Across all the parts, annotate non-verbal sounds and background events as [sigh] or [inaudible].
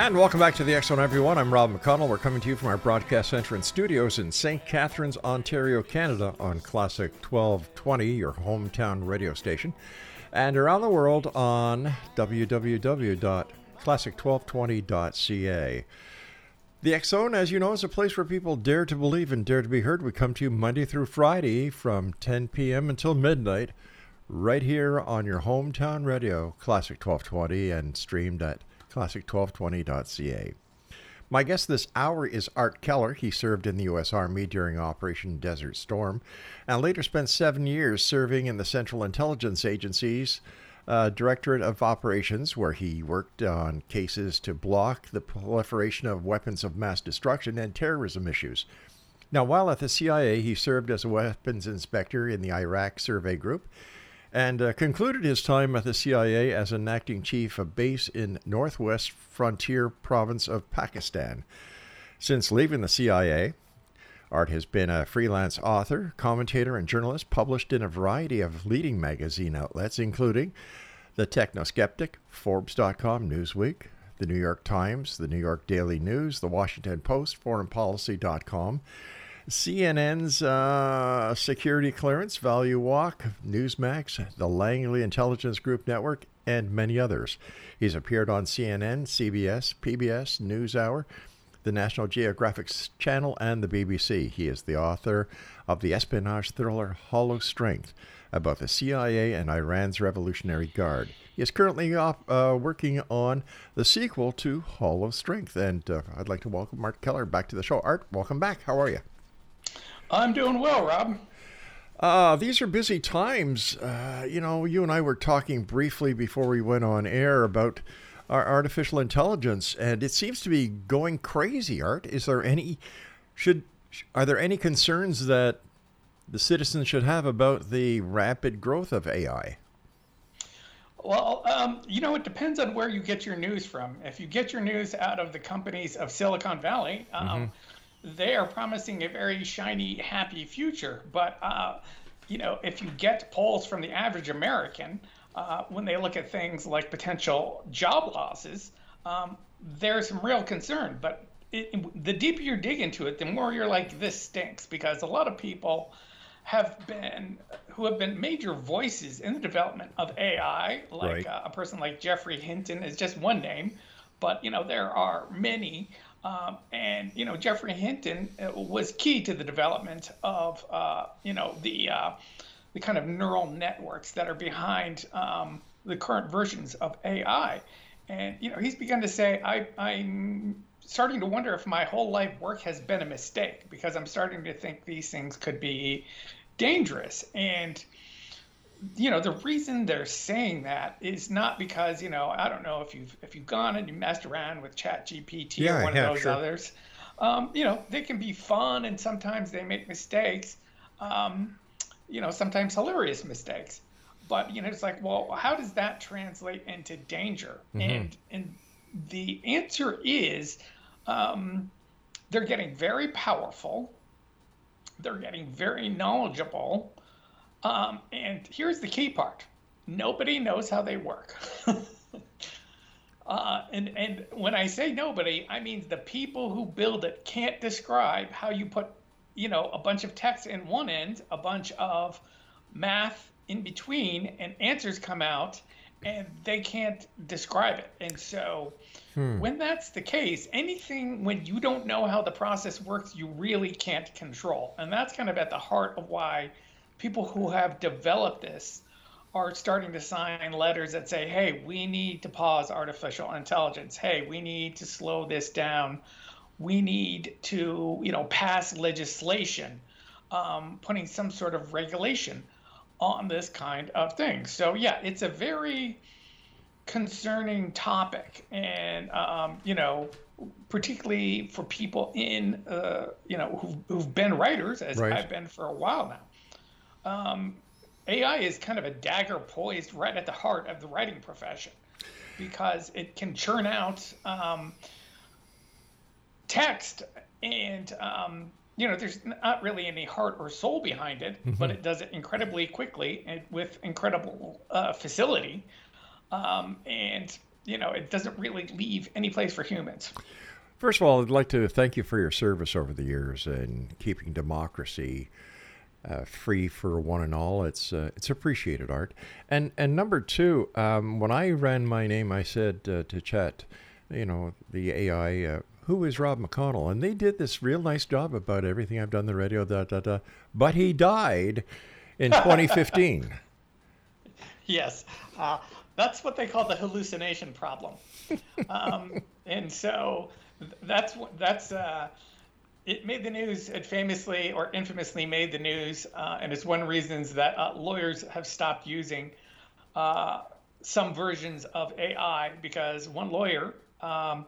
And welcome back to the Zone, everyone. I'm Rob McConnell. We're coming to you from our broadcast center and studios in St. Catharines, Ontario, Canada, on Classic 1220, your hometown radio station, and around the world on www.classic1220.ca. The Zone, as you know, is a place where people dare to believe and dare to be heard. We come to you Monday through Friday from 10 p.m. until midnight, right here on your hometown radio, Classic 1220, and streamed at classic1220.ca. My guest this hour is Art Keller. He served in the U.S. Army during Operation Desert Storm and later spent seven years serving in the Central Intelligence Agency's uh, Directorate of Operations, where he worked on cases to block the proliferation of weapons of mass destruction and terrorism issues. Now, while at the CIA, he served as a weapons inspector in the Iraq Survey Group and uh, concluded his time at the CIA as an acting chief of base in Northwest Frontier Province of Pakistan. Since leaving the CIA, Art has been a freelance author, commentator, and journalist, published in a variety of leading magazine outlets, including The Technoskeptic, Forbes.com, Newsweek, The New York Times, The New York Daily News, The Washington Post, ForeignPolicy.com, CNN's uh, Security Clearance, ValueWalk, Newsmax, the Langley Intelligence Group Network, and many others. He's appeared on CNN, CBS, PBS, NewsHour, the National Geographic Channel, and the BBC. He is the author of the espionage thriller Hollow Strength about the CIA and Iran's Revolutionary Guard. He is currently uh, working on the sequel to Hollow Strength, and uh, I'd like to welcome Art Keller back to the show. Art, welcome back. How are you? I'm doing well, Rob. Uh, these are busy times. Uh, you know, you and I were talking briefly before we went on air about our artificial intelligence, and it seems to be going crazy. Art, is there any should are there any concerns that the citizens should have about the rapid growth of AI? Well, um, you know, it depends on where you get your news from. If you get your news out of the companies of Silicon Valley, um, they are promising a very shiny, happy future. But uh, you know, if you get polls from the average American, uh, when they look at things like potential job losses, um, there's some real concern. But it, the deeper you dig into it, the more you're like, this stinks, because a lot of people have been who have been major voices in the development of AI, like Right. uh, a person like Geoffrey Hinton is just one name, but you know there are many. Um, and you know Geoffrey Hinton uh, was key to the development of uh, you know the uh, the kind of neural networks that are behind um, the current versions of AI. And you know he's begun to say I, I'm starting to wonder if my whole life work has been a mistake because I'm starting to think these things could be dangerous. And you know the reason they're saying that is not because you know I don't know if you've if you've gone and you messed around with ChatGPT Yeah, or one have, of those sure. others. Um, you know they can be fun and sometimes they make mistakes. Um, you know sometimes hilarious mistakes. But you know it's like well how does that translate into danger? And and the answer is um, they're getting very powerful. They're getting very knowledgeable. Um, and here's the key part nobody knows how they work. [laughs] uh, and, and when I say nobody, I mean the people who build it can't describe how you put, you know, a bunch of text in one end, a bunch of math in between, and answers come out, and they can't describe it. And so when that's the case, anything when you don't know how the process works, you really can't control. And that's kind of at the heart of why people who have developed this are starting to sign letters that say, hey, we need to pause artificial intelligence. Hey, we need to slow this down. We need to, you know, pass legislation, um, putting some sort of regulation on this kind of thing. So yeah, it's a very concerning topic, and um, you know, particularly for people in, uh, you know, who've, who've been writers, as Right. I've been for a while now. Um, AI is kind of a dagger poised right at the heart of the writing profession because it can churn out um, text and um, you know there's not really any heart or soul behind it but it does it incredibly quickly and with incredible uh, facility. Um, and you know it doesn't really leave any place for humans. First of all, I'd like to thank you for your service over the years in keeping democracy uh, free for one and all. It's uh, it's appreciated, Art. And and number two, um, when I ran my name, I said uh, to Chet, you know, the AI, uh, who is Rob McConnell? And they did this real nice job about everything I've done the radio, da da da. But he died in [laughs] 2015. Yes, uh, that's what they call the hallucination problem. [laughs] um, and so that's what that's uh, it made the news. It famously or infamously made the news, uh, and it's one reasons that uh, lawyers have stopped using uh, some versions of AI because one lawyer. Um,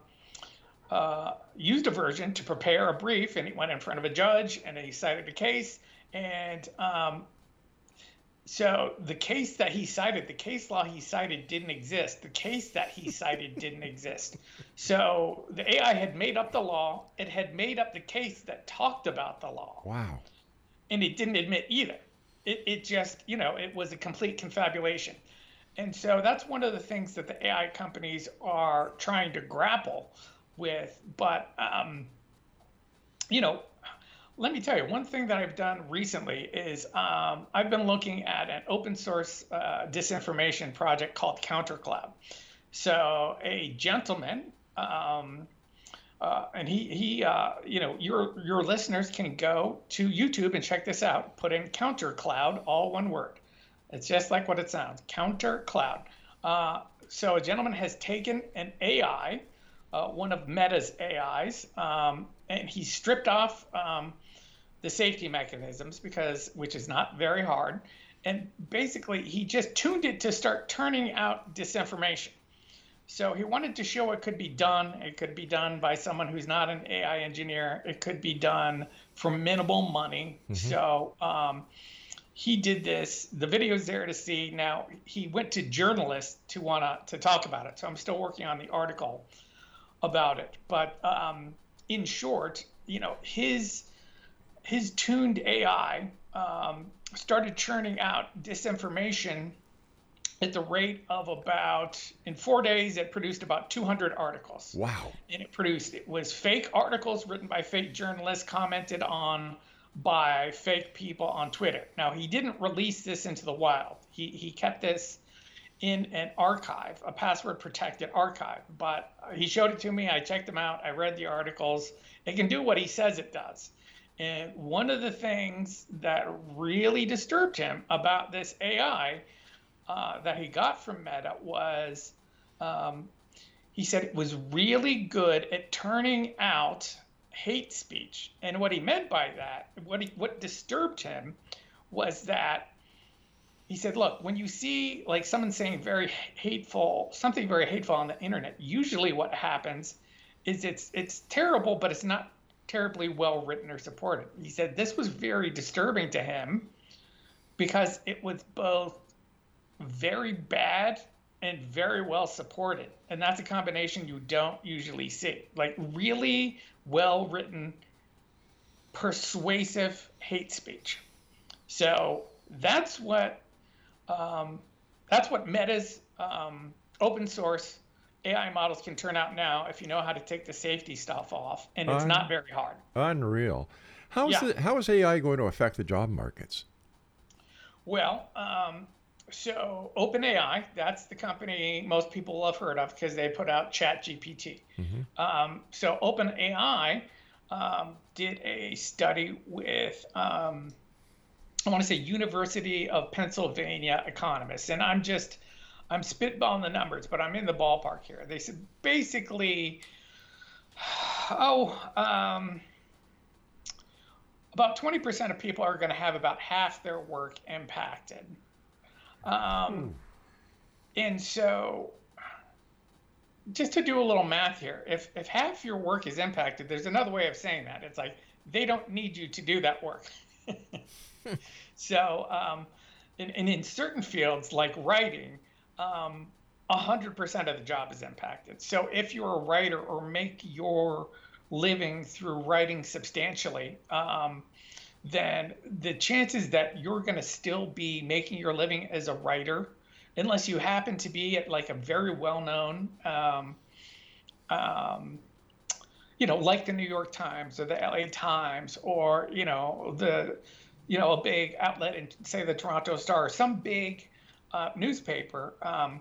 uh, used a version to prepare a brief, and he went in front of a judge, and he cited a case, and um, so the case that he cited, the case law he cited didn't exist. The case that he cited didn't exist. So the AI had made up the law. It had made up the case that talked about the law, Wow. and it didn't admit either. It, it just, you know, it was a complete confabulation. And so that's one of the things that the AI companies are trying to grapple with. But, um, you know, let me tell you, one thing that I've done recently is um, I've been looking at an open source uh, disinformation project called CounterCloud. So a gentleman, um, uh, and he, he uh, you know, your your listeners can go to YouTube and check this out. Put in CounterCloud, all one word. It's just like what it sounds, CounterCloud. Uh, so a gentleman has taken an AI, uh, one of Meta's AIs, um, and he stripped off um, the safety mechanisms because, which is not very hard, and basically he just tuned it to start turning out disinformation. So he wanted to show it could be done. It could be done by someone who's not an AI engineer. It could be done for minimal money. So um, he did this. The video's there to see. Now he went to journalists to wanna to talk about it. So I'm still working on the article about it. But um, in short, you know, his his tuned AI um, started churning out disinformation at the rate of about in four days it produced about 200 articles. Wow. and it produced it was fake articles written by fake journalists commented on by fake people on twitter. Now he didn't release this into the wild. He, he kept this in an archive a password protected archive but he showed it to me. I checked them out. I read the articles. It can do what he says it does and one of the things that really disturbed him about this ai uh, that he got from meta was um, he said it was really good at turning out hate speech. And what he meant by that, what he, what disturbed him, was that he said, "Look, when you see like someone saying very hateful, something very hateful on the internet, usually what happens is it's it's terrible, but it's not terribly well written or supported." He said this was very disturbing to him because it was both very bad and very well supported. And that's a combination you don't usually see. Like really well written, persuasive hate speech. So that's what um, that's what Meta's um, open source AI models can turn out now if you know how to take the safety stuff off, and it's Um, not very hard. Unreal. How is Yeah. the, how is AI going to affect the job markets? Well, um, so OpenAI, that's the company most people have heard of because they put out ChatGPT. Um, so OpenAI um, did a study with um, I want to say University of Pennsylvania economists, and I'm just I'm spitballing the numbers, but I'm in the ballpark here. They said basically, [sighs] oh, um, about 20% of people are going to have about half their work impacted. Um, hmm. And so, just to do a little math here, if, if half your work is impacted, there's another way of saying that. It's like they don't need you to do that work. [laughs] [laughs] so, um, and, and, in certain fields like writing, um, 100% of the job is impacted. So, if you're a writer or make your living through writing substantially, um, then the chances that you're going to still be making your living as a writer, unless you happen to be at like a very well known, um, um, you know, like the New York Times or the LA Times or, you know, the, you know, a big outlet in, say, the Toronto Star, some big uh, newspaper, um,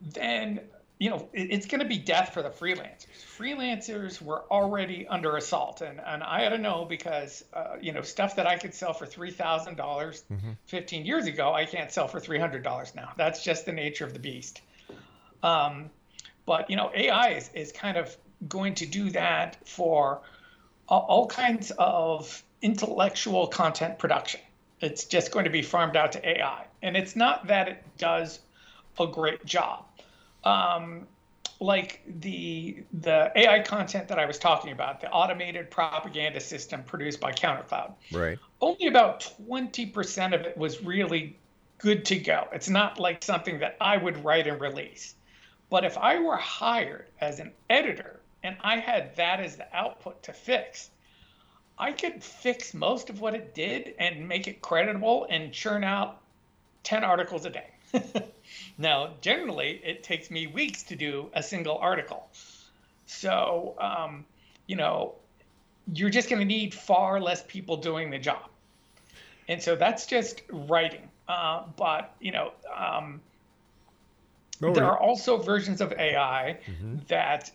then you know, it's going to be death for the freelancers. Freelancers were already under assault, and and I to know because uh, you know stuff that I could sell for three thousand dollars mm-hmm. fifteen years ago, I can't sell for three hundred dollars now. That's just the nature of the beast. Um, but you know, AI is is kind of going to do that for all, all kinds of intellectual content production. It's just going to be farmed out to AI, and it's not that it does a great job um, like the the AI content that I was talking about, the automated propaganda system produced by CounterCloud. Right. Only about 20% of it was really good to go. It's not like something that I would write and release. But if I were hired as an editor and I had that as the output to fix, I could fix most of what it did and make it creditable and churn out 10 articles a day. [laughs] now, generally, it takes me weeks to do a single article. So, um, you know, you're just going to need far less people doing the job. And so that's just writing. Uh, but, you know, um, oh, there are also versions of AI mm-hmm. that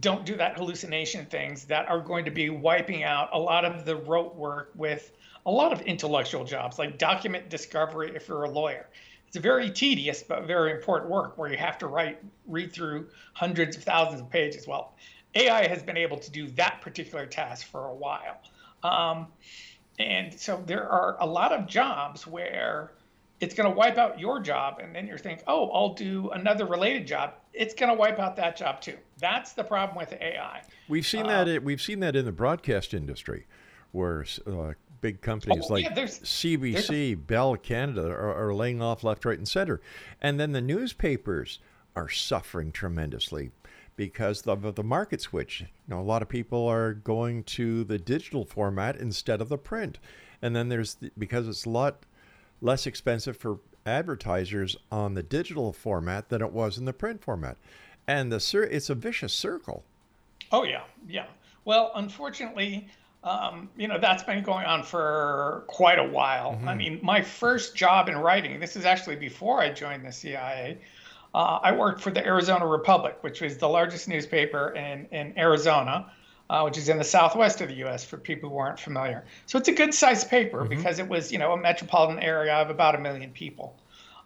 don't do that hallucination things that are going to be wiping out a lot of the rote work with a lot of intellectual jobs like document discovery if you're a lawyer. It's a very tedious but very important work where you have to write read through hundreds of thousands of pages. Well ai has been able to do that particular task for a while. Um, and so there are a lot of jobs where it's going to wipe out your job and then you're thinking oh i'll do another related job it's going to wipe out that job too that's the problem with ai we've seen uh, that we've seen that in the broadcast industry where uh, big companies oh, like yeah, there's, CBC, there's. Bell Canada are, are laying off left, right, and center. And then the newspapers are suffering tremendously because of the market switch. You know, a lot of people are going to the digital format instead of the print. And then there's the, because it's a lot less expensive for advertisers on the digital format than it was in the print format. And the it's a vicious circle. Oh yeah, yeah. Well, unfortunately, um, you know, that's been going on for quite a while. Mm-hmm. I mean, my first job in writing, this is actually before I joined the CIA. Uh, I worked for the Arizona Republic, which was the largest newspaper in, in Arizona, uh, which is in the southwest of the U.S. for people who aren't familiar. So it's a good sized paper mm-hmm. because it was, you know, a metropolitan area of about a million people.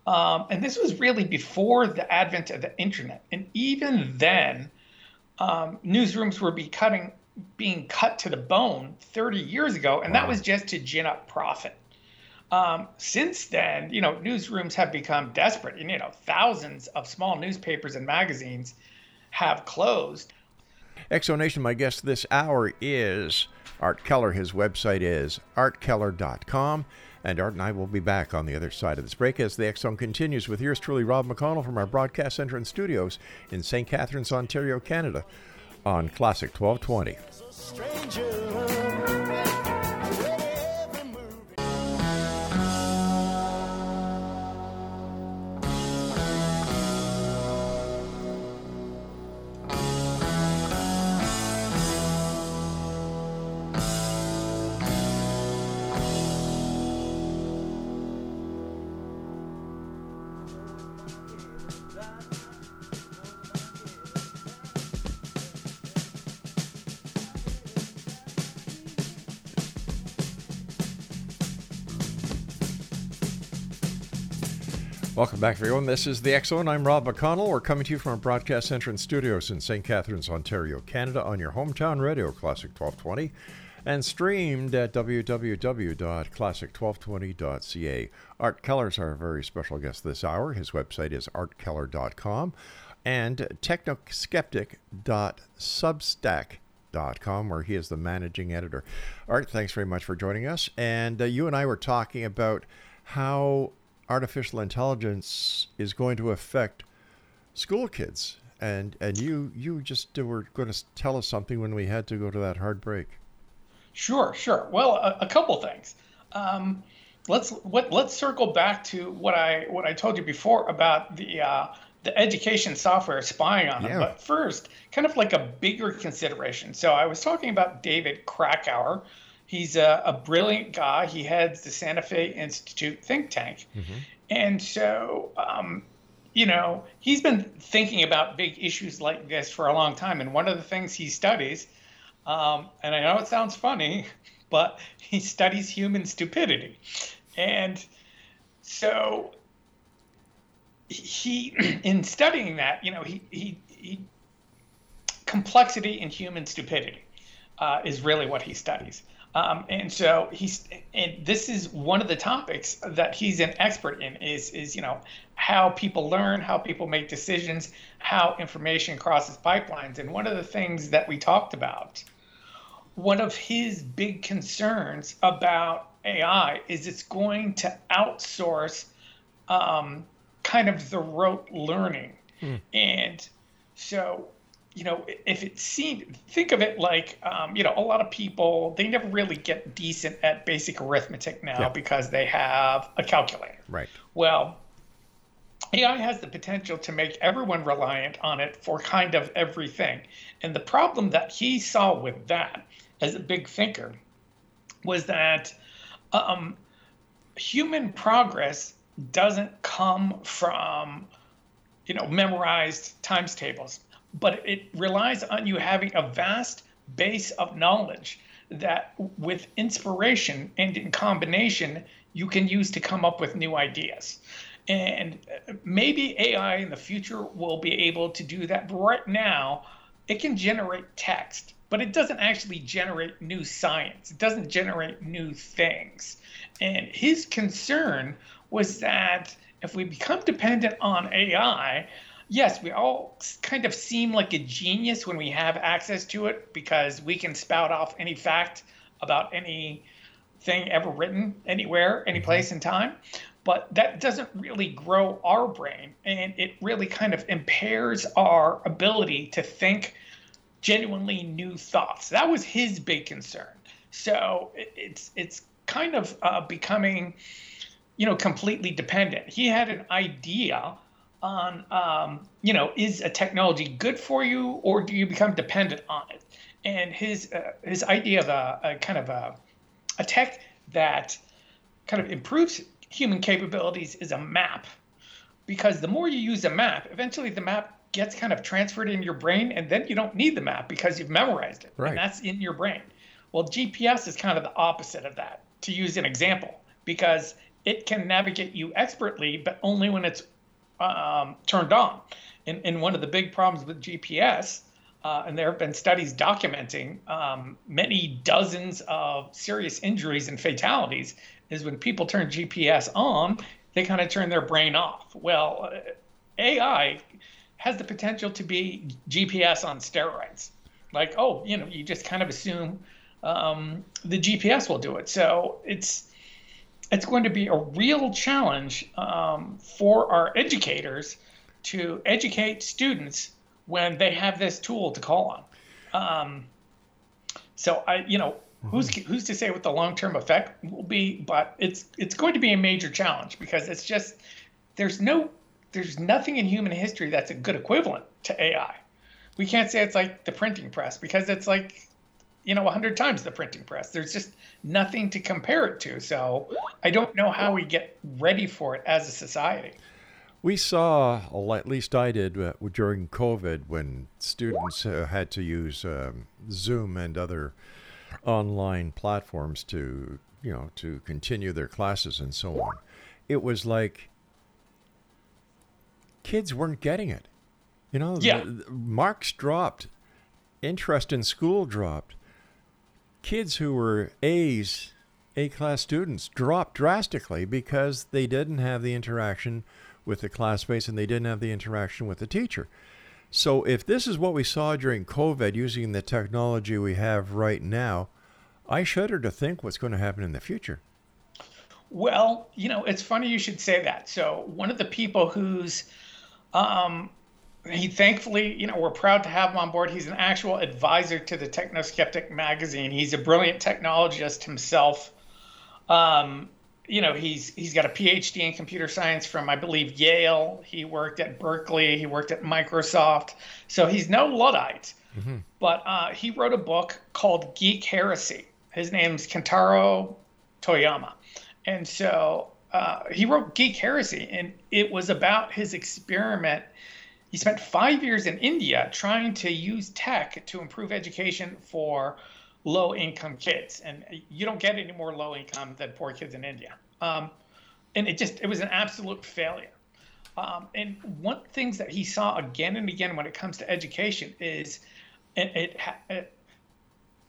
Um, and this was really before the advent of the internet. And even then, um, newsrooms were becoming being cut to the bone 30 years ago, and wow. that was just to gin up profit. Um, since then, you know, newsrooms have become desperate. And, you know, thousands of small newspapers and magazines have closed. Exonation, my guest this hour is Art Keller. His website is artkeller.com. And Art and I will be back on the other side of this break as the Zone continues with yours truly, Rob McConnell, from our broadcast center and studios in St. Catharines, Ontario, Canada on Classic 1220. Welcome back, everyone. This is the X Zone. I'm Rob McConnell. We're coming to you from our broadcast center and studios in St. Catharines, Ontario, Canada, on your hometown radio, Classic 1220, and streamed at www.classic1220.ca. Art Keller's our very special guest this hour. His website is artkeller.com and technoskeptic.substack.com, where he is the managing editor. Art, thanks very much for joining us. And uh, you and I were talking about how artificial intelligence is going to affect school kids. And and you you just were going to tell us something when we had to go to that hard break. Sure, sure. Well, a, a couple things. Um, let's what, let's circle back to what I what I told you before about the uh, the education software spying on them. Yeah. But first, kind of like a bigger consideration. So I was talking about David Krakauer. He's a, a brilliant guy. He heads the Santa Fe Institute think tank. And so, um, you know, he's been thinking about big issues like this for a long time. And one of the things he studies, um, and I know it sounds funny, [laughs] but he studies human stupidity. And so he, [clears throat] in studying that, you know, he, he, he complexity in human stupidity uh, is really what he studies. Um, and so he's, and this is one of the topics that he's an expert in is, is, you know, how people learn, how people make decisions, how information crosses pipelines. And one of the things that we talked about, one of his big concerns about AI is it's going to outsource um, kind of the rote learning. And so you know, if it seemed, think of it like, um, you know, a lot of people, they never really get decent at basic arithmetic now Yeah. because they have a calculator. Right. Well, AI has the potential to make everyone reliant on it for kind of everything. And the problem that he saw with that as a big thinker was that um, human progress doesn't come from you know memorized times tables but it relies on you having a vast base of knowledge that with inspiration and in combination you can use to come up with new ideas. And maybe ai in the future will be able to do that but right now it can generate text but it doesn't actually generate new science. It doesn't generate new things. And his concern was that if we become dependent on ai yes, we all kind of seem like a genius when we have access to it because we can spout off any fact about anything ever written anywhere, any place in time. But that doesn't really grow our brain, and it really kind of impairs our ability to think genuinely new thoughts. That was his big concern. So it's it's kind of uh, becoming, you know, completely dependent. He had an idea on um, you know is a technology good for you or do you become dependent on it? And his uh, his idea of a, a kind of a, a tech that kind of improves human capabilities is a map. Because the more you use a map eventually the map gets kind of transferred in your brain and then you don't need the map because you've memorized it. Right. and that's in your brain. Well gps is kind of the opposite of that to use an example because it can navigate you expertly but only when it's um, turned on. And, and one of the big problems with GPS, uh, and there have been studies documenting um, many dozens of serious injuries and fatalities, is when people turn GPS on, they kind of turn their brain off. Well, uh, AI has the potential to be GPS on steroids. Like, oh, you know, you just kind of assume um, the GPS will do it. So it's it's going to be a real challenge um, for our educators to educate students when they have this tool to call on. Um, so I, you know, who's who's to say what the long-term effect will be? But it's it's going to be a major challenge because it's just there's no there's nothing in human history that's a good equivalent to AI. We can't say it's like the printing press because it's like you know, 100 times the printing press. There's just nothing to compare it to. So I don't know how we get ready for it as a society. We saw, or at least I did, uh, during COVID when students uh, had to use um, Zoom and other online platforms to, you know, to continue their classes and so on. It was like kids weren't getting it. You know, Yeah. the- the marks dropped, interest in school dropped. Kids who were A's, A class students dropped drastically because they didn't have the interaction with the classmates and they didn't have the interaction with the teacher. So, if this is what we saw during COVID using the technology we have right now, I shudder to think what's going to happen in the future. Well, you know, it's funny you should say that. So one of the people who's um he thankfully, you know, we're proud to have him on board. He's an actual advisor to the Technoskeptic magazine. He's a brilliant technologist himself. Um, you know, he's he's got a PhD in computer science from I believe Yale. He worked at Berkeley. He worked at Microsoft. So he's no luddite. But uh, he wrote a book called Geek Heresy. His name's Kentaro Toyama. And so uh, he wrote Geek Heresy, and it was about his experiment. He spent five years in India trying to use tech to improve education for low income kids. And you don't get any more low income than poor kids in India. Um, and it just, it was an absolute failure. Um, and one things that he saw again and again when it comes to education is it, it, it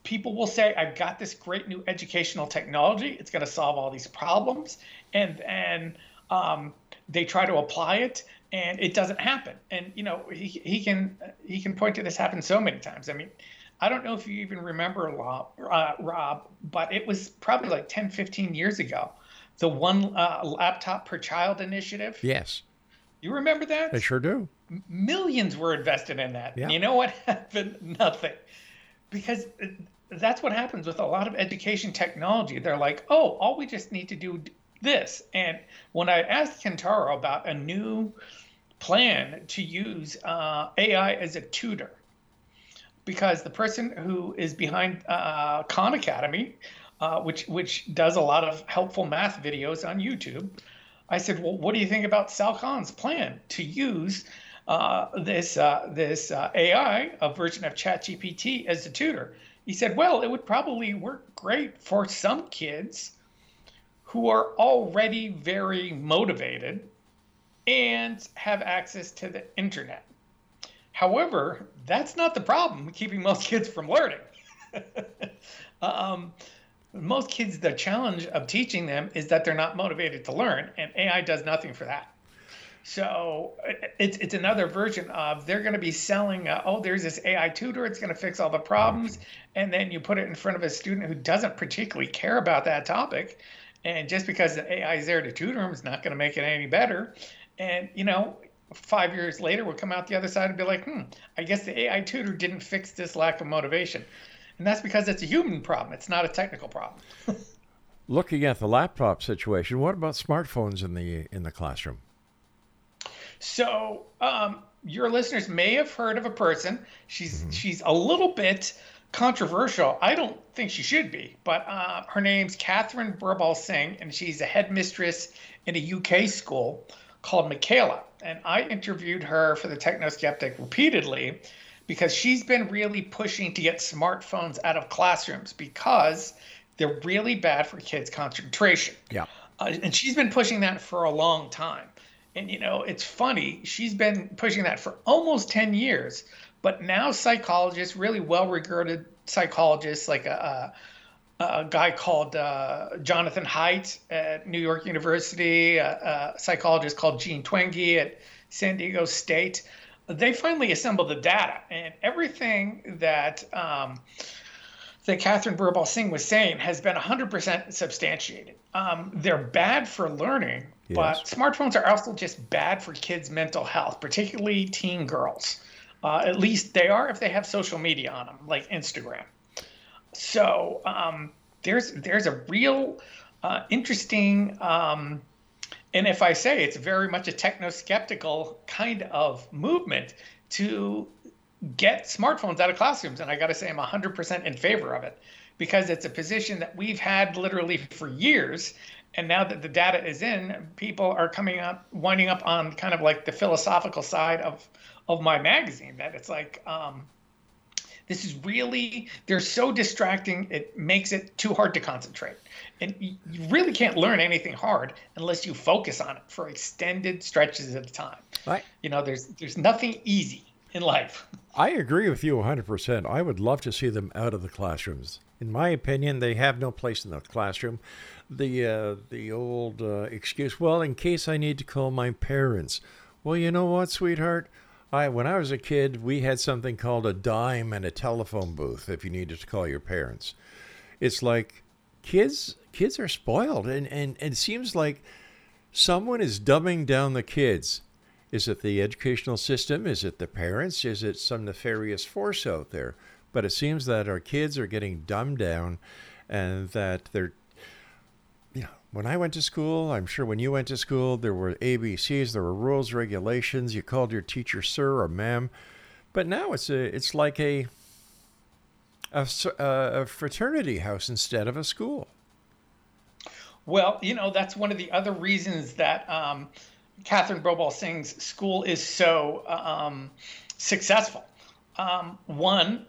people will say, I've got this great new educational technology. It's going to solve all these problems. And and um, they try to apply it and it doesn't happen. And, you know, he, he can he can point to this happen so many times. I mean, I don't know if you even remember, Rob, uh, Rob but it was probably like 10, 15 years ago. The one uh, laptop per child initiative. Yes, You remember that? I sure do. millions were invested in that. Yeah. You know what [laughs] happened? Nothing. Because that's what happens with a lot of education technology. They're like, oh, all we just need to do this. And when I asked Kentaro about a new plan to use uh, AI as a tutor, because the person who is behind uh, Khan Academy, uh, which which does a lot of helpful math videos on YouTube, I said, well, what do you think about Sal Khan's plan to use uh, this uh, this uh, AI, a version of ChatGPT, as a tutor? He said, well, it would probably work great for some kids who are already very motivated and have access to the internet. However, that's not the problem keeping most [laughs] kids from learning. [laughs] um, most kids, the challenge of teaching them is that they're not motivated to learn, and AI does nothing for that. So it's it's another version of they're going to be selling. Uh, oh, there's this AI tutor. It's going to fix all the problems, and then you put it in front of a student who doesn't particularly care about that topic, and just because the AI is there to tutor them is not going to make it any better. And you know, five years later, we'll come out the other side and be like, hmm, I guess the AI tutor didn't fix this lack of motivation. And that's because it's a human problem. It's not a technical problem. [laughs] Looking at the laptop situation, what about smartphones in the in the classroom? So, um, your listeners may have heard of a person. She's she's a little bit controversial. I don't think she should be, but uh, her name's Katharine Birbalsingh, and she's a headmistress in a UK school called Michaela. And I interviewed her for the Technoskeptic repeatedly because she's been really pushing to get smartphones out of classrooms because they're really bad for kids' concentration. Yeah. Uh, and she's been pushing that for a long time. And you know, it's funny. She's been pushing that for almost 10 years. But now psychologists, really well-regarded psychologists like a, a, a guy called uh, Jonathan Haidt at New York University, a, a psychologist called Jean Twenge at San Diego State, they finally assembled the data and everything that um, that Katharine Birbalsingh was saying has been 100% substantiated. Um, they're bad for learning, but smartphones are also just bad for kids' mental health, particularly teen girls. Uh, at least they are if they have social media on them, like Instagram. So um, there's there's a real uh, interesting, um, and if I say it's very much a techno skeptical kind of movement to get smartphones out of classrooms. And I got to say, I'm 100% in favor of it because it's a position that we've had literally for years. And now that the data is in, people are coming up, winding up on kind of like the philosophical side of, of my magazine. That it's like, um, this is really, they're so distracting, it makes it too hard to concentrate. And you really can't learn anything hard unless you focus on it for extended stretches at a time. Right. You know, there's there's nothing easy in life. [laughs] I agree with you 100%. I would love to see them out of the classrooms. In my opinion, they have no place in the classroom. The uh, the old uh, excuse, well, in case I need to call my parents. Well, you know what, sweetheart? I when I was a kid, we had something called a dime and a telephone booth if you needed to call your parents. It's like kids kids are spoiled and, and, and it seems like someone is dumbing down the kids. Is it the educational system? Is it the parents? Is it some nefarious force out there? But it seems that our kids are getting dumbed down and that they're when I went to school, I'm sure when you went to school, there were ABCs, there were rules, regulations. You called your teacher sir or ma'am, but now it's a, it's like a, a, a fraternity house instead of a school. Well, you know that's one of the other reasons that um, Katharine Birbalsingh's school is so um, successful. Um, one,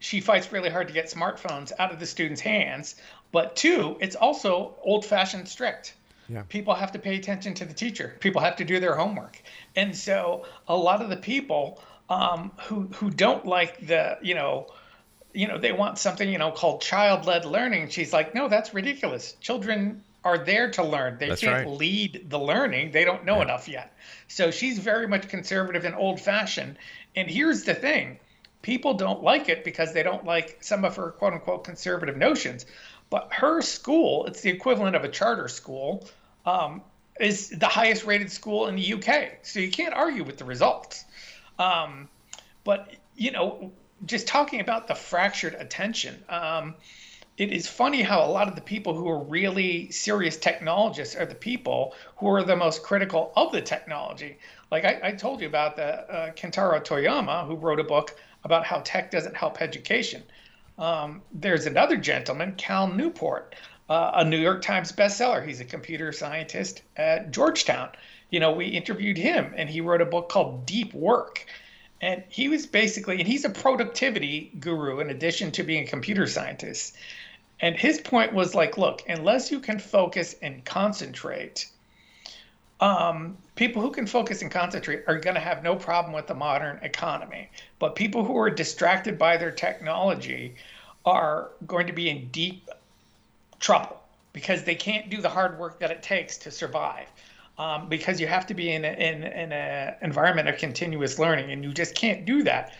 she fights really hard to get smartphones out of the students' hands. But two, it's also old fashioned strict. Yeah. People have to pay attention to the teacher. People have to do their homework. And so a lot of the people um, who who don't like the, you know, you know, they want something, you know, called child-led learning. She's like, no, that's ridiculous. Children are there to learn. They That's can't right. lead the learning. They don't know enough yet. So she's very much conservative and old-fashioned. And here's the thing: people don't like it because they don't like some of her quote-unquote conservative notions. But her school, it's the equivalent of a charter school, um, is the highest rated school in the UK. So you can't argue with the results. Um, but, you know, just talking about the fractured attention, um, it is funny how a lot of the people who are really serious technologists are the people who are the most critical of the technology. Like I, I told you about the uh, Kentaro Toyama, who wrote a book about how tech doesn't help education. Um, there's another gentleman, Cal Newport, uh, a New York Times bestseller. He's a computer scientist at Georgetown. You know, we interviewed him, and he wrote a book called Deep Work. And he was basically, and he's a productivity guru in addition to being a computer scientist. And his point was like, look, unless you can focus and concentrate, um, people who can focus and concentrate are going to have no problem with the modern economy. But people who are distracted by their technology are going to be in deep trouble because they can't do the hard work that it takes to survive. Um, because you have to be in an in, in a environment of continuous learning, and you just can't do that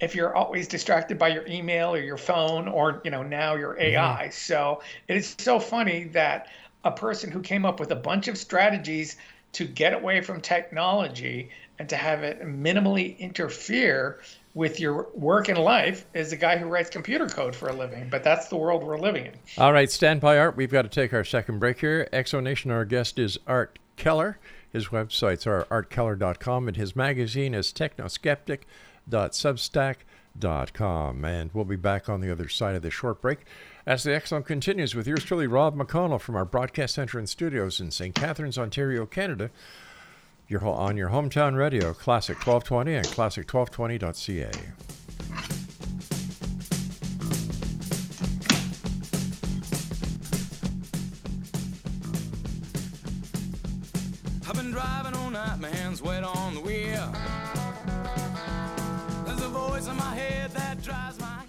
if you're always distracted by your email or your phone or you know now your AI. Mm-hmm. So it is so funny that a person who came up with a bunch of strategies to get away from technology and to have it minimally interfere with your work and life is a guy who writes computer code for a living. But that's the world we're living in. All right, stand by, Art. We've got to take our second break here. Exonation, our guest is Art Keller. His websites are artkeller.com and his magazine is technoskeptic.substack.com. And we'll be back on the other side of the short break as the Zone continues with yours truly, Rob McConnell from our broadcast center and studios in St. Catharines, Ontario, Canada. You're on your hometown radio, Classic 1220 and classic1220.ca. I've been driving all night, my hands wet on the wheel. There's a voice in my head that drives my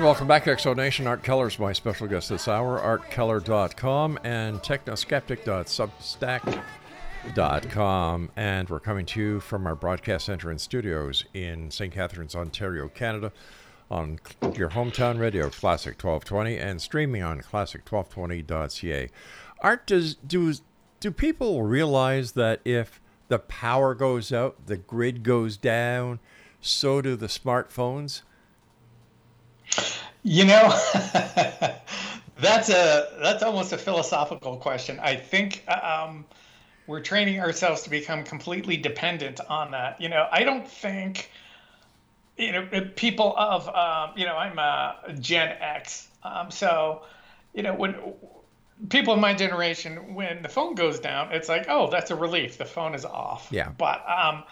And welcome back to Exonation. Art Keller is my special guest this hour. ArtKeller.com and technoskeptic.substack.com. And we're coming to you from our broadcast center and studios in St. Catharines, Ontario, Canada, on your hometown radio, Classic 1220, and streaming on classic1220.ca. Art, does do do people realize that if the power goes out, the grid goes down, so do the smartphones? You know, [laughs] that's a that's almost a philosophical question. I think um, we're training ourselves to become completely dependent on that. You know, I don't think you know people of um, you know I'm a Gen X, um, so you know when people of my generation when the phone goes down, it's like oh that's a relief, the phone is off. Yeah. But um,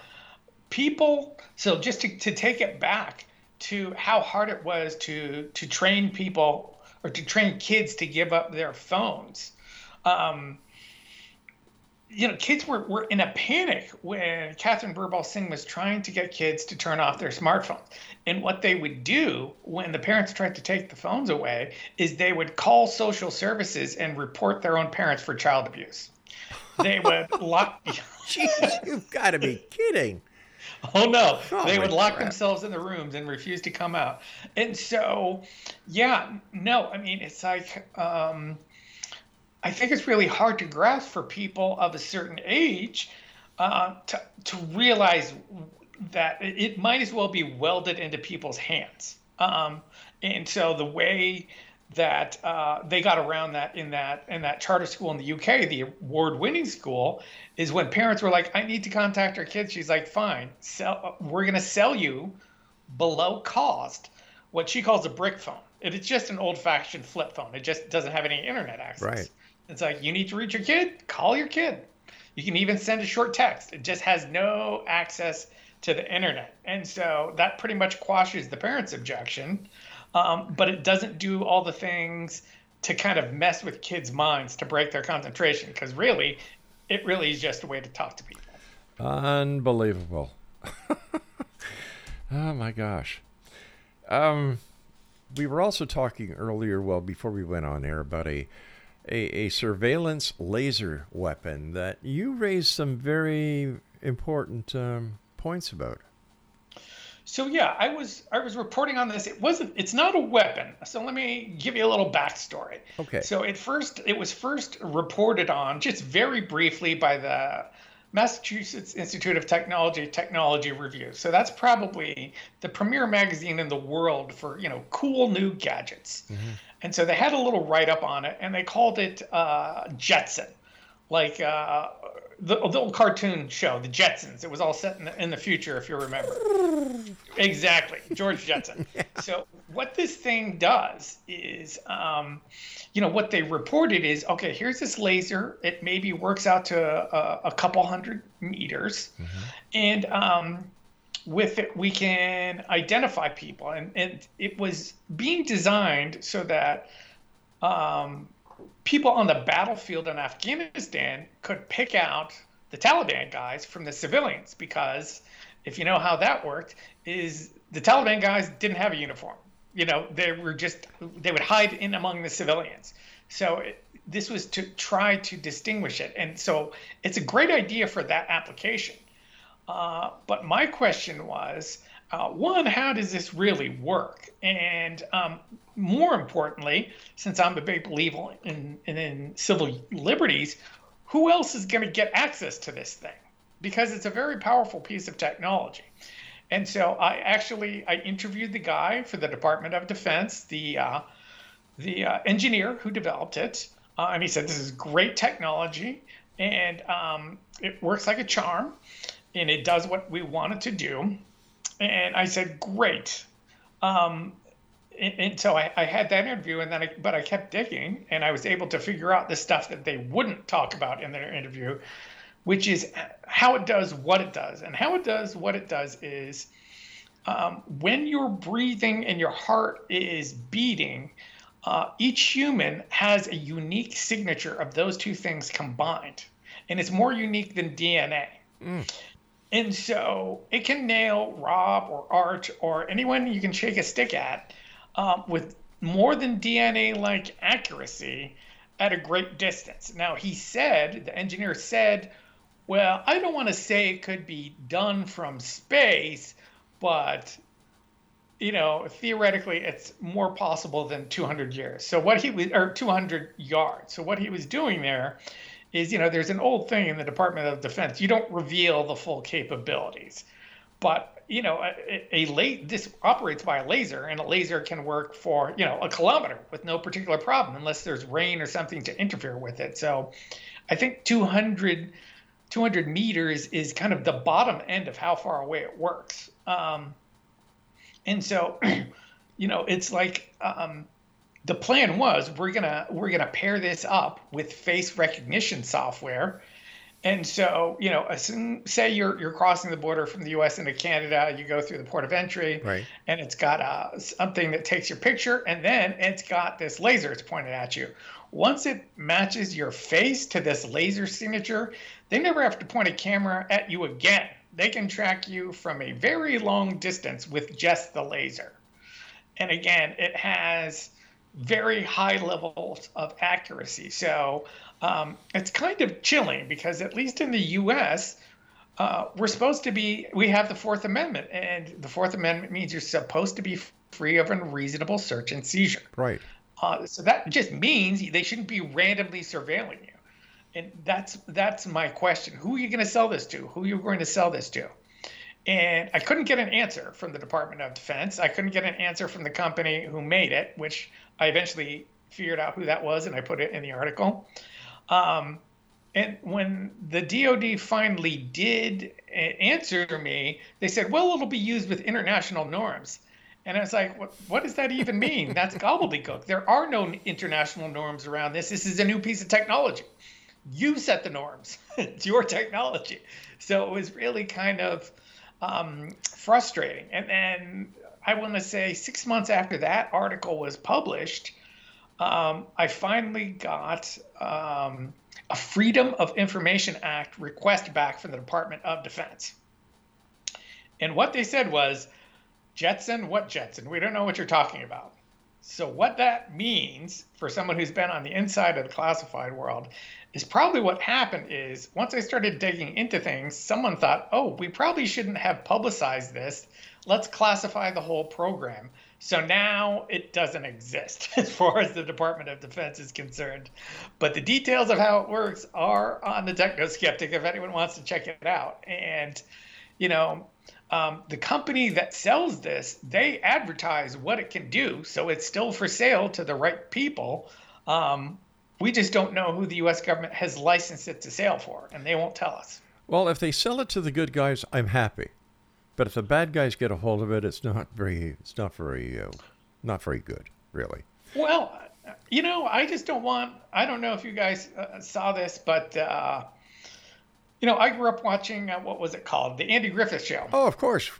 people, so just to, to take it back to how hard it was to to train people or to train kids to give up their phones. Um, you know, kids were, were in a panic when Katharine Birbalsingh was trying to get kids to turn off their smartphones. And what they would do when the parents tried to take the phones away is they would call social services and report their own parents for child abuse. They would [laughs] lock. Jeez, you've got to be kidding. [laughs] Oh no, Oh, they would lock crap. themselves in the rooms and refuse to come out. And so, yeah, no, I mean, it's like, um, I think it's really hard to grasp for people of a certain age uh, to, to realize that it it might as well be welded into people's hands. Um, and so the way that uh, they got around that in that in that charter school in the UK, the award-winning school, is when parents were like, "I need to contact our kids." She's like, "Fine, sell. We're going to sell you below cost what she calls a brick phone. It is just an old-fashioned flip phone. It just doesn't have any internet access. Right. It's like you need to reach your kid, call your kid. You can even send a short text. It just has no access to the internet, and so that pretty much quashes the parents' objection um, but it doesn't do all the things to kind of mess with kids' minds to break their concentration because really it really is just a way to talk to people Unbelievable. [laughs] oh my gosh. Um, we were also talking earlier, well, before we went on air, about a, a, a surveillance laser weapon that you raised some very important um, points about. So yeah i was i was reporting on this it wasn't it's not a weapon so let me give you a little backstory Okay. so it first it was first reported on just very briefly by the Massachusetts Institute of Technology Technology Review. So that's probably the premier magazine in the world for you know cool new gadgets. And so they had a little write up on it, and they called it uh, Jetson, like uh, the, the old cartoon show, the Jetsons. It was all set in the, in the future, if you remember. Exactly, George Jetson. [laughs] So what this thing does is, um, you know, what they reported is, okay, here's this laser. It maybe works out to a, a couple hundred meters, and um, with it we can identify people. And, and it was being designed so that um, people on the battlefield in Afghanistan could pick out the Taliban guys from the civilians because if you know how that worked is the Taliban guys didn't have a uniform. You know, they were just they would hide in among the civilians. So it, this was to try to distinguish it. And so it's a great idea for that application. Uh, but my question was, uh, one, how does this really work? And um, more importantly, since I'm a big believer in, in, in civil liberties, who else is going to get access to this thing? Because it's a very powerful piece of technology. And so I actually I interviewed the guy for the Department of Defense, the uh, the uh, engineer who developed it, uh, and he said this is great technology and um, it works like a charm, and it does what we want it to do. And I said, great. Um, and, and so I, I had that interview, and then I, but I kept digging, and I was able to figure out the stuff that they wouldn't talk about in their interview, which is how it does what it does, and how it does what it does is um, when you're breathing and your heart is beating, uh, each human has a unique signature of those two things combined, and it's more unique than DNA. And so it can nail Rob or Art or anyone you can shake a stick at um, with more than DNA like accuracy at a great distance. Now, he said, the engineer said, well, I don't want to say it could be done from space, but you know, theoretically, it's more possible than 200 years. So what he was, or 200 yards. So what he was doing there is, you know, there's an old thing in the Department of Defense. You don't reveal the full capabilities, but you know, a, a la- this operates by a laser, and a laser can work for you know a kilometer with no particular problem, unless there's rain or something to interfere with it. So, I think 200, 200 meters is kind of the bottom end of how far away it works. Um, and so, [clears throat] you know, it's like um, the plan was we're gonna we're gonna pair this up with face recognition software and so, you know, assume, say you're you're crossing the border from the U.S. into Canada, you go through the port of entry, Right. and it's got uh, something that takes your picture, and then it's got this laser it's pointed at you. Once it matches your face to this laser signature, they never have to point a camera at you again. They can track you from a very long distance with just the laser. And again, it has very high levels of accuracy. So um, it's kind of chilling because at least in the U.S., uh, we're supposed to be. We have the Fourth Amendment, and the Fourth Amendment means you're supposed to be free of unreasonable search and seizure. Right. Uh, so that just means they shouldn't be randomly surveilling you. And that's that's my question. Who are you going to sell this to? Who are you going to sell this to? And I couldn't get an answer from the Department of Defense. I couldn't get an answer from the company who made it, which I eventually figured out who that was and I put it in the article. Um, and when the DoD finally did answer me, they said, well, it'll be used with international norms. And I was like, what, what does that even mean? That's [laughs] gobbledygook. There are no international norms around this. This is a new piece of technology. You set the norms, [laughs] it's your technology. So it was really kind of um, frustrating. And then I want to say six months after that article was published, um, I finally got um, a Freedom of Information Act request back from the Department of Defense. And what they said was, Jetson, what Jetson? We don't know what you're talking about. So, what that means for someone who's been on the inside of the classified world is probably what happened is once I started digging into things, someone thought, oh, we probably shouldn't have publicized this. Let's classify the whole program. So now it doesn't exist [laughs] as far as the Department of Defense is concerned. But the details of how it works are on the Technoskeptic if anyone wants to check it out. And, you know, um, the company that sells this, they advertise what it can do. So it's still for sale to the right people. Um, we just don't know who the U.S. government has licensed it to sale for, and they won't tell us. Well, if they sell it to the good guys, I'm happy. But if the bad guys get a hold of it, it's not very, it's not very, uh, not very good, really. Well, you know, I just don't want. I don't know if you guys uh, saw this, but uh, you know, I grew up watching uh, what was it called, the Andy Griffith Show. Oh, of course.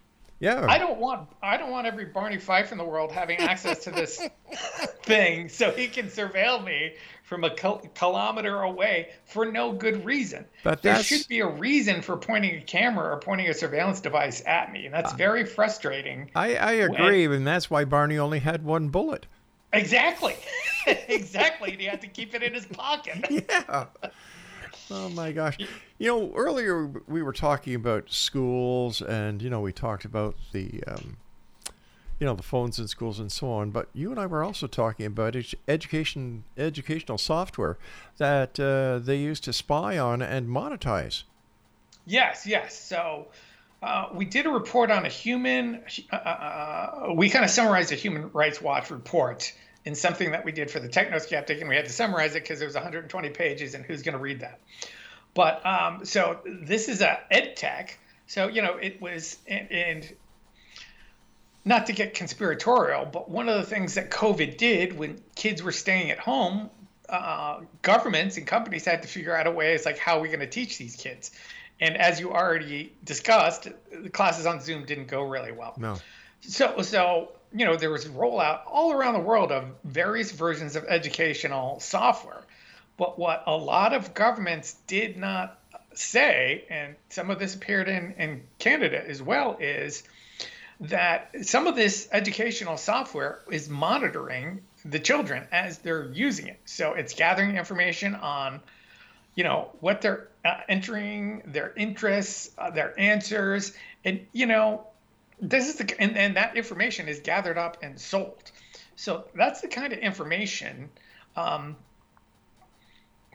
Yeah. I don't want I don't want every Barney Fife in the world having access to this [laughs] thing so he can surveil me from a kilometer away for no good reason. But there should be a reason for pointing a camera or pointing a surveillance device at me, and that's very frustrating. I, I agree, and that's why Barney only had one bullet. Exactly, [laughs] exactly. And he had to keep it in his pocket. [laughs] Yeah. Oh my gosh. You know, earlier we were talking about schools and, you know, we talked about the, um, you know, the phones in schools and so on. But you and I were also talking about ed- education, educational software that uh, they use to spy on and monetize. Yes, yes. So uh, we did a report on a human. Uh, uh, we kind of summarized a Human Rights Watch report in something that we did for the Technoskeptic, and we had to summarize it because it was 120 pages, and who's going to read that? But um, so this is a ed tech. So you know it was and, and not to get conspiratorial, but one of the things that COVID did when kids were staying at home, uh, governments and companies had to figure out a way. It's like how are we going to teach these kids? And as you already discussed, the classes on Zoom didn't go really well. No. So, so you know, there was rollout all around the world of various versions of educational software. But what a lot of governments did not say, and some of this appeared in, in Canada as well, is that some of this educational software is monitoring the children as they're using it. So it's gathering information on, you know, what they're uh, entering, their interests, uh, their answers, and you know, this is the and, and that information is gathered up and sold. So that's the kind of information um,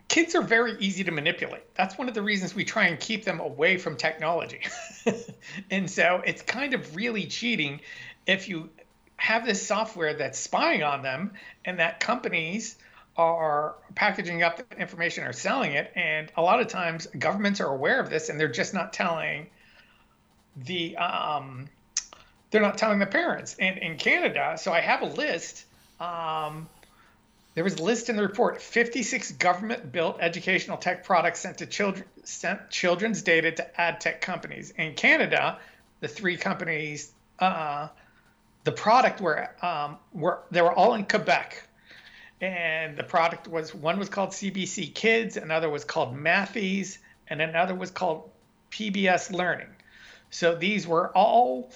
kids are very easy to manipulate. That's one of the reasons we try and keep them away from technology. [laughs] and so it's kind of really cheating if you have this software that's spying on them and that companies are packaging up the information or selling it. And a lot of times governments are aware of this and they're just not telling the um, they're not telling the parents. And in Canada, so I have a list. Um, there was a list in the report 56 government built educational tech products sent to children sent children's data to ad tech companies. In Canada, the three companies uh, the product were um, were they were all in Quebec, and the product was one was called CBC Kids, another was called Mathies, and another was called PBS Learning. So these were all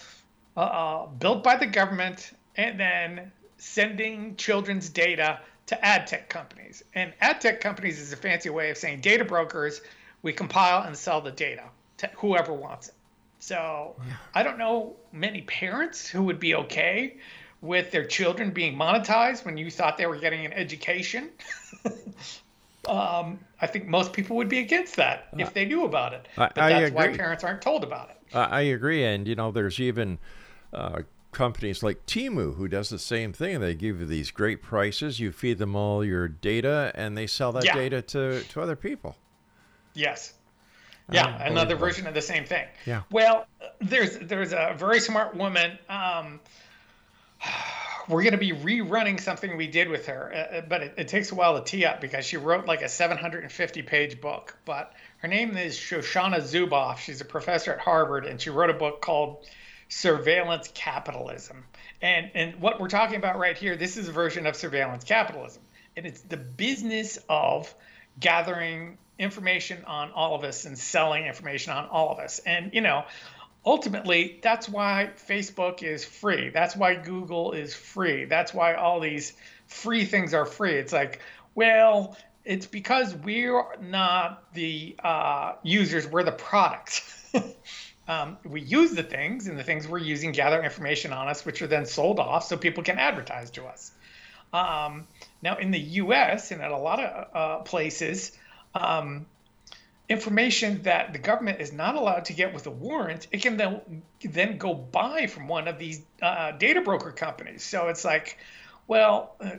uh, uh, built by the government and then sending children's data to ad tech companies. And ad tech companies is a fancy way of saying data brokers. We compile and sell the data to whoever wants it. So yeah. I don't know many parents who would be okay with their children being monetized when you thought they were getting an education. [laughs] um, I think most people would be against that if they knew about it. But I, that's why parents aren't told about it. I agree, and you know, there's even uh, companies like Temu who does the same thing. They give you these great prices. You feed them all your data, and they sell that yeah. data to to other people. Yes. Yeah, another version of the same thing. Yeah. Well, there's there's a very smart woman. Um, [sighs] we're going to be rerunning something we did with her, uh, uh, but it, it, takes a while to tee up because she wrote like a 750 page book. But her name is Shoshana Zuboff. She's a professor at Harvard, and she wrote a book called Surveillance Capitalism. And and what we're talking about right here, this is a version of surveillance capitalism, and it's the business of gathering information on all of us and selling information on all of us. And, you know, ultimately, that's why Facebook is free. That's why Google is free. That's why all these free things are free. It's like, well, it's because we're not the uh, users, we're the product. [laughs] um, we use the things, and the things we're using gather information on us, which are then sold off so people can advertise to us. Um, now, in the US and at a lot of uh, places, um, information that the government is not allowed to get with a warrant, it can then then go buy from one of these uh, data broker companies. So it's like, well, uh,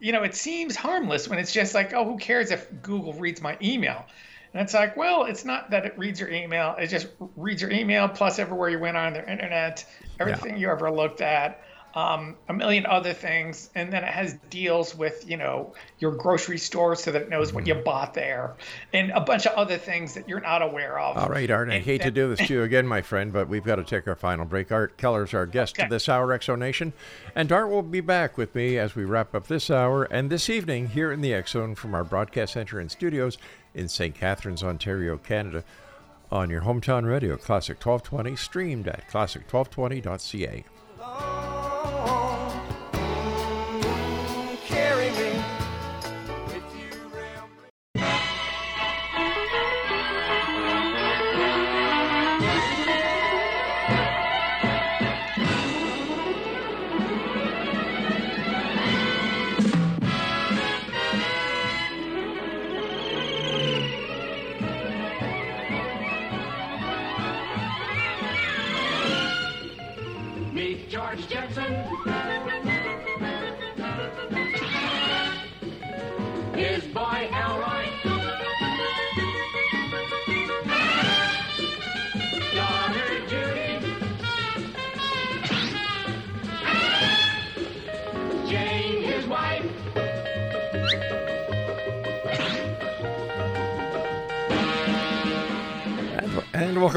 you know, it seems harmless when it's just like, oh, who cares if Google reads my email? And it's like, well, it's not that it reads your email; it just reads your email plus everywhere you went on their internet, everything yeah. you ever looked at um, a million other things, and then it has deals with you know your grocery store so that it knows what you mm-hmm. bought there, and a bunch of other things that you're not aware of. All right, Art. And I hate then, to do this to you [laughs] again, my friend, but we've got to take our final break. Art Keller's our guest okay. this hour, X Zone Nation. and Art will be back with me as we wrap up this hour and this evening here in the Zone from our broadcast center and studios in St. Catharines, Ontario, Canada. On your hometown radio, Classic 1220, streamed at classic1220.ca.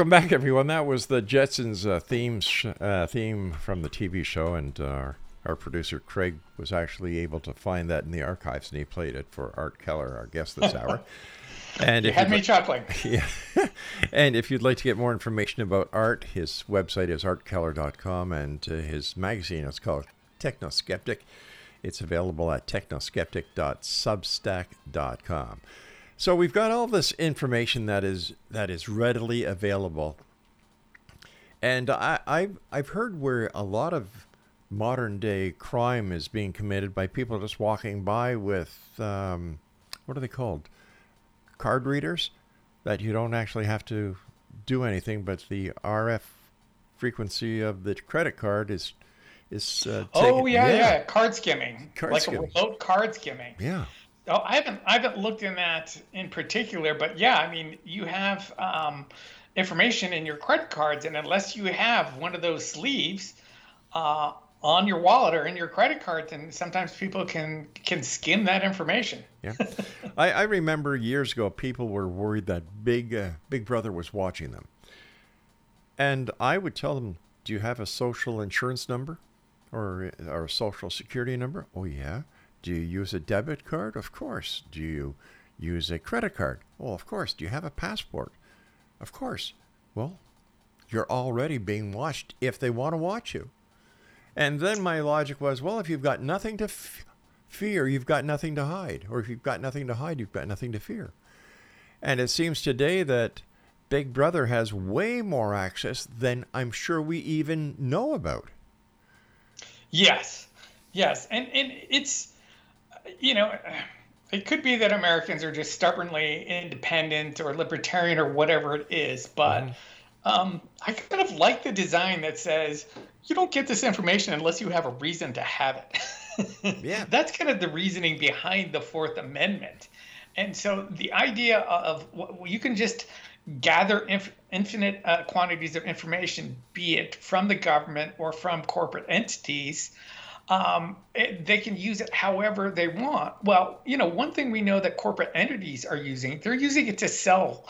welcome back, everyone. That was the Jetsons uh, theme sh- uh, theme from the TV show, and uh, our producer Craig was actually able to find that in the archives, and he played it for Art Keller, our guest this [laughs] hour. And you had me chuckling. [laughs] Yeah. and if you'd like to get more information about Art, his website is artkeller.com, and uh, his magazine is called Technoskeptic. It's available at technoskeptic.substack.com. So we've got all this information that is that is readily available, and I, I've I've heard where a lot of modern day crime is being committed by people just walking by with um, what are they called? card readers that you don't actually have to do anything, but the RF frequency of the credit card is is. Uh, oh taken- yeah, yeah, card skimming, Card like skimming. a remote card skimming. Yeah. Oh, I haven't I haven't looked in that in particular, but yeah, I mean, you have um, information in your credit cards, and unless you have one of those sleeves uh, on your wallet or in your credit card, then sometimes people can can skim that information. Yeah, I, I remember years ago people were worried that Big uh, Big Brother was watching them, and I would tell them, "Do you have a social insurance number, or or a social security number?" Oh yeah. Do you use a debit card? Of course. Do you use a credit card? Well, of course. Do you have a passport? Of course. Well, you're already being watched if they want to watch you. And then my logic was, well, if you've got nothing to f- fear, you've got nothing to hide. Or if you've got nothing to hide, you've got nothing to fear. And it seems today that Big Brother has way more access than I'm sure we even know about. Yes, yes, and and it's you know it could be that Americans are just stubbornly independent or libertarian or whatever it is, but um, I kind of like the design that says you don't get this information unless you have a reason to have it. [laughs] Yeah. that's kind of the reasoning behind the Fourth Amendment, and so the idea of well, you can just gather inf- infinite uh, quantities of information, be it from the government or from corporate entities. Um, it, they can use it however they want. Well, you know, one thing we know that corporate entities are using, they're using it to sell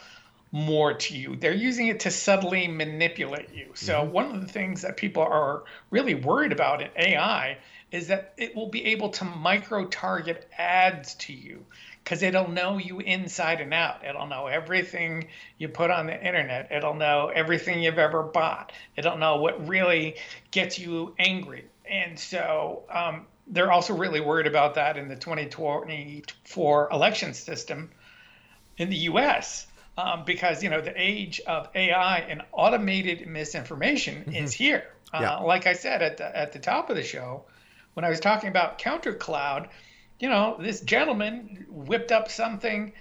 more to you. They're using it to subtly manipulate you. So, one of the things that people are really worried about in AI is that it will be able to micro target ads to you because it'll know you inside and out. It'll know everything you put on the internet. It'll know everything you've ever bought. It'll know what really gets you angry. And so um, they're also really worried about that in the 2024 election system in the US. Um, because you know the age of AI and automated misinformation is here. Uh, Yeah. Like I said at the at the top of the show, when I was talking about Counter CounterCloud, you know, this gentleman whipped up something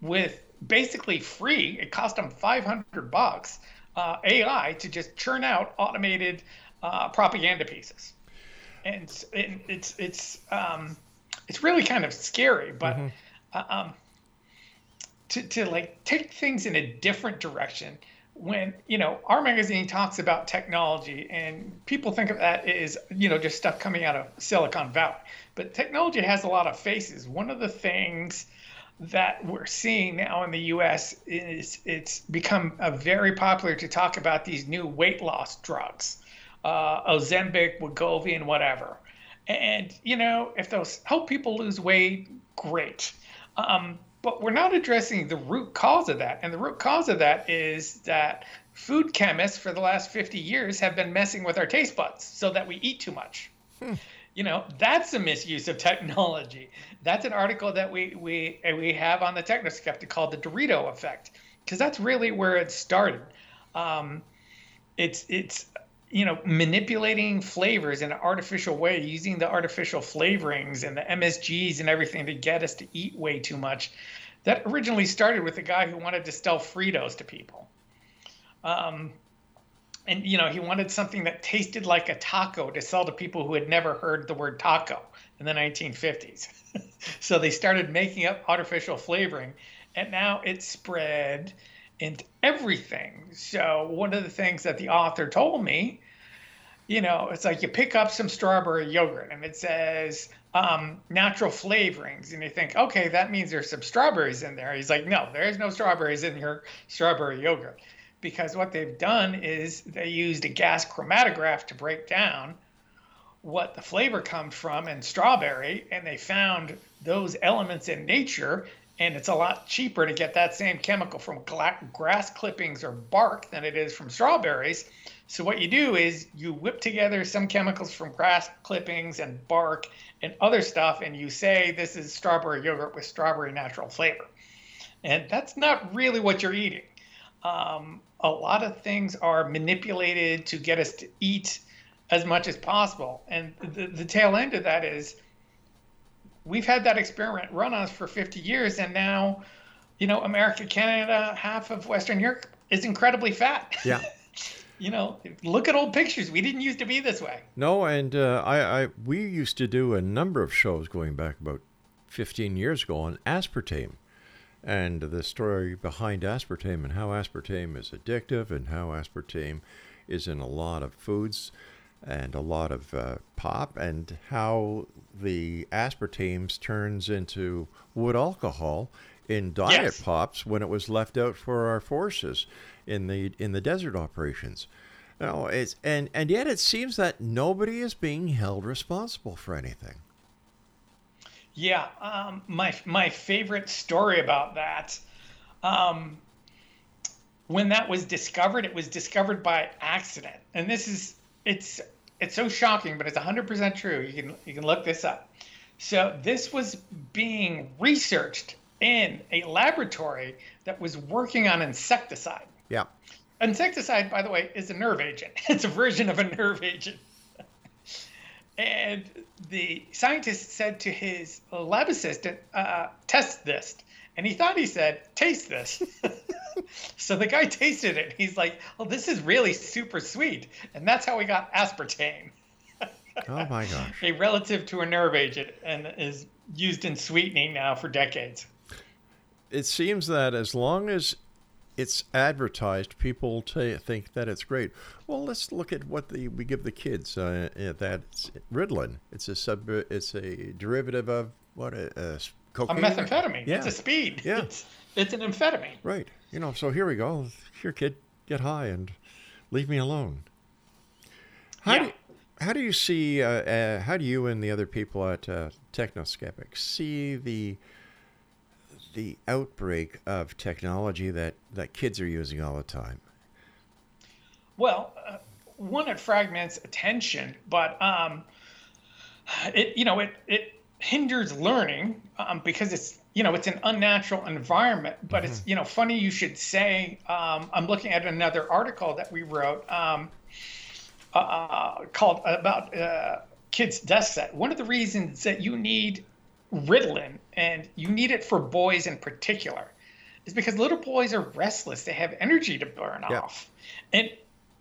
with basically free. It cost him 500 bucks uh, AI to just churn out automated uh, propaganda pieces, and it's it, it's it's um, it's really kind of scary. But uh, um, to to like take things in a different direction when you know our magazine talks about technology and people think of that as you know just stuff coming out of silicon valley but technology has a lot of faces one of the things that we're seeing now in the us is it's become uh, very popular to talk about these new weight loss drugs uh, ozempic wegovy and whatever and you know if those help people lose weight great um, but we're not addressing the root cause of that. And the root cause of that is that food chemists for the last 50 years have been messing with our taste buds so that we eat too much. You know, that's a misuse of technology. That's an article that we we we have on the Technoskeptic called the Dorito effect, because that's really where it started. Um, it's it's you know manipulating flavors in an artificial way using the artificial flavorings and the msgs and everything to get us to eat way too much that originally started with a guy who wanted to sell fritos to people um, and you know he wanted something that tasted like a taco to sell to people who had never heard the word taco in the 1950s [laughs] so they started making up artificial flavoring and now it's spread into everything so one of the things that the author told me you know, it's like you pick up some strawberry yogurt and it says um, natural flavorings, and you think, okay, that means there's some strawberries in there. He's like, no, there's no strawberries in your strawberry yogurt. Because what they've done is they used a gas chromatograph to break down what the flavor comes from in strawberry, and they found those elements in nature. And it's a lot cheaper to get that same chemical from grass clippings or bark than it is from strawberries. So what you do is you whip together some chemicals from grass clippings and bark and other stuff, and you say this is strawberry yogurt with strawberry natural flavor. And that's not really what you're eating. Um, a lot of things are manipulated to get us to eat as much as possible. And the, the tail end of that is we've had that experiment run on us for 50 years, and now you know, America, Canada, half of Western Europe is incredibly fat. Yeah. [laughs] you know, look at old pictures. We didn't used to be this way. No, and uh, I, I we used to do a number of shows going back about 15 years ago on aspartame and the story behind aspartame and how aspartame is addictive and how aspartame is in a lot of foods and a lot of uh, pop and how the aspartames turns into wood alcohol in diet Yes. pops when it was left out for our forces in the in the desert operations. No, it's and and yet it seems that nobody is being held responsible for anything. Yeah, um, my my favorite story about that, um, when that was discovered, it was discovered by accident, and this is it's it's so shocking, but it's 100% true. You can you can look this up. So this was being researched in a laboratory that was working on insecticide. Yeah. Insecticide, by the way, is a nerve agent. [laughs] It's a version of a nerve agent. And the scientist said to his lab assistant, uh, test this. And he thought he said, taste this. [laughs] so the guy tasted it. He's like, oh, this is really super sweet. And that's how we got aspartame, [laughs] Oh my gosh. a relative to a nerve agent, and is used in sweetening now for decades. It seems that as long as it's advertised, people ta think that it's great. Well, let's look at what the, we give the kids. Uh, uh, that's Ritalin. It's a sub. It's a derivative of what a, a A methamphetamine. Yeah. It's a speed. Yeah. It's, it's an amphetamine. Right. You know. So here we go. Here, kid, get high and leave me alone. How do Yeah. how do you see? Uh, uh, how do you and the other people at uh, see the the outbreak of technology that that kids are using all the time? Well, uh, one, it fragments attention, but um, it you know it it hinders learning um, because it's you know it's an unnatural environment. But it's you know funny you should say. Um, I'm looking at another article that we wrote um, uh, called about uh, kids' desk set. One of the reasons that you need Ritalin and you need it for boys in particular is because little boys are restless. They have energy to burn Yeah. off, and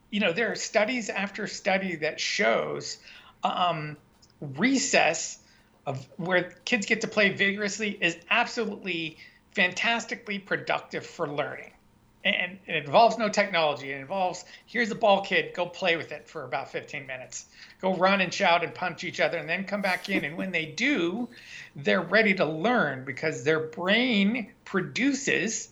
you know there are studies after study that shows um, recess of where kids get to play vigorously is absolutely fantastically productive for learning and it involves no technology. It involves here's a ball kid go play with it for about 15 minutes. Go run and shout and punch each other and then come back in. And when they do they're ready to learn because their brain produces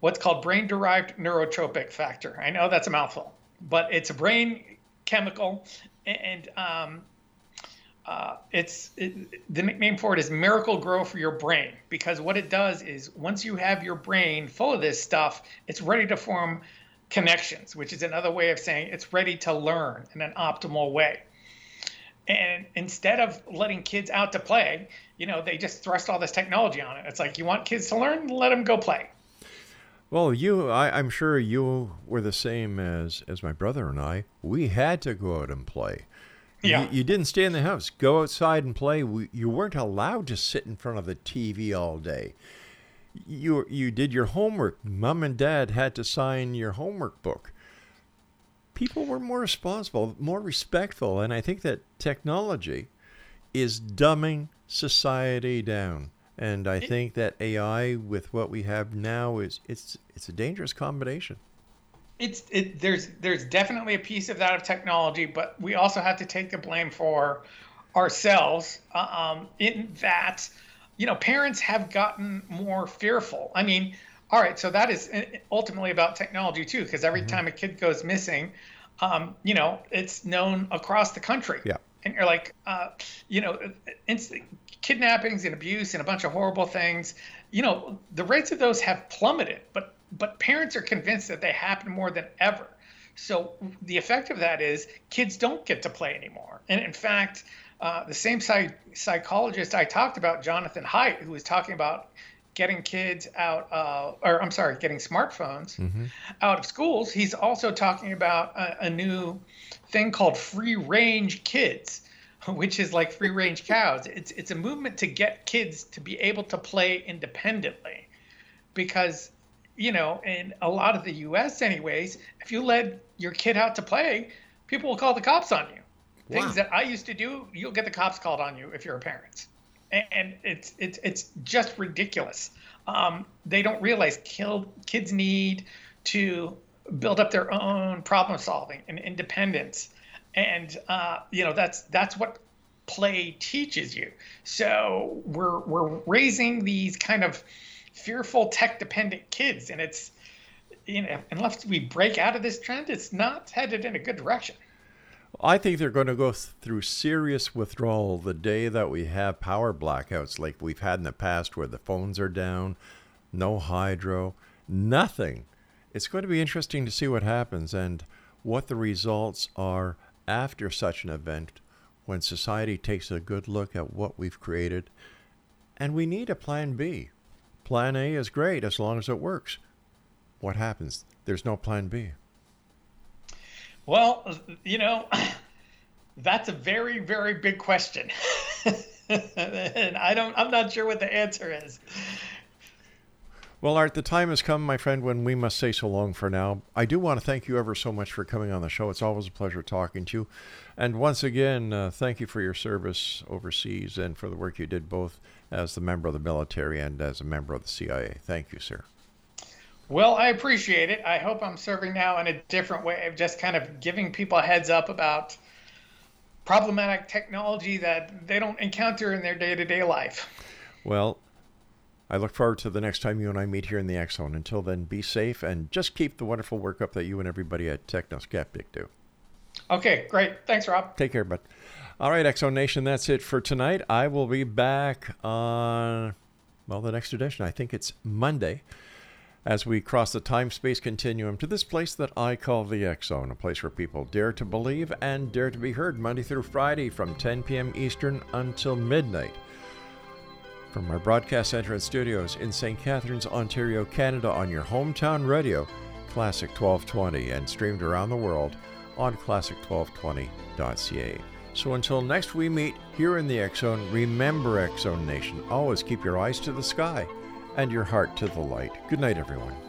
what's called brain derived neurotrophic factor. I know that's a mouthful, but it's a brain chemical, and um, uh, it's it, the nickname for it is Miracle-Gro for your brain because what it does is once you have your brain full of this stuff, it's ready to form connections, which is another way of saying it's ready to learn in an optimal way. And instead of letting kids out to play, you know, they just thrust all this technology on it. It's like you want kids to learn, let them go play. Well, you, I, I'm sure you were the same as as my brother and I. We had to go out and play. Yeah. You, you didn't stay in the house. Go outside and play. We, you weren't allowed to sit in front of the TV all day. You you did your homework. Mom and dad had to sign your homework book. People were more responsible, more respectful, and I think that technology is dumbing society down. And I think that AI with what we have now is it's it's a dangerous combination. It's it there's there's definitely a piece of that of technology, but we also have to take the blame for ourselves uh, um, in that you know parents have gotten more fearful. I mean, all right, so that is uh, ultimately about technology too, because every time a kid goes missing, um, you know, it's known across the country. Yeah. And you're like, uh, you know, kidnappings and abuse and a bunch of horrible things. You know, the rates of those have plummeted, but but parents are convinced that they happen more than ever. So the effect of that is kids don't get to play anymore. And in fact, uh, the same psych- psychologist I talked about, Jonathan Haidt, who was talking about getting kids out, uh, or I'm sorry, getting smartphones out of schools, he's also talking about a, a new thing called free range kids, [laughs] which is like free range [laughs] cows. It's it's a movement to get kids to be able to play independently. because you know, in a lot of the U.S. anyways, if you let your kid out to play, people will call the cops on you. Things that I used to do, you'll get the cops called on you if you're a parent, and it's it's it's just ridiculous. Um, they don't realize kids need to build up their own problem solving and independence, and uh, you know that's that's what play teaches you. So we're we're raising these kind of fearful tech dependent kids and it's you know unless we break out of this trend it's not headed in a good direction I think they're going to go through serious withdrawal the day that we have power blackouts like we've had in the past where the phones are down, no hydro, nothing. It's going to be interesting to see what happens and what the results are after such an event when society takes a good look at what we've created. And we need a plan B. Plan A is great as long as it works. What happens? There's no plan B. well you know [laughs] that's a very very big question [laughs] and i don't i'm not sure what the answer is Well, Art, the time has come, my friend, when we must say so long for now. I do want to thank you ever so much for coming on the show. It's always a pleasure talking to you. And once again, uh, thank you for your service overseas and for the work you did both as the member of the military and as a member of the CIA. Thank you, sir. Well i appreciate it i hope i'm serving now in a different way of just kind of giving people a heads up about problematic technology that they don't encounter in their day-to-day life Well, I look forward to the next time you and I meet here in the Zone. Until then, be safe and just keep the wonderful work up that you and everybody at Technoskeptic do. okay great thanks rob Take care, bud. All right, X Zone Nation, that's it for tonight. I will be back on, well, the next edition. I think it's Monday as we cross the time space continuum to this place that I call the X Zone, a place where people dare to believe and dare to be heard Monday through Friday from 10 p.m. Eastern until midnight. From our broadcast center and studios in St. Catharines, Ontario, Canada, on your hometown radio, Classic 1220, and streamed around the world on classic1220.ca. So until next we meet here in the X Zone, remember X Zone Nation, always keep your eyes to the sky and your heart to the light. Good night, everyone.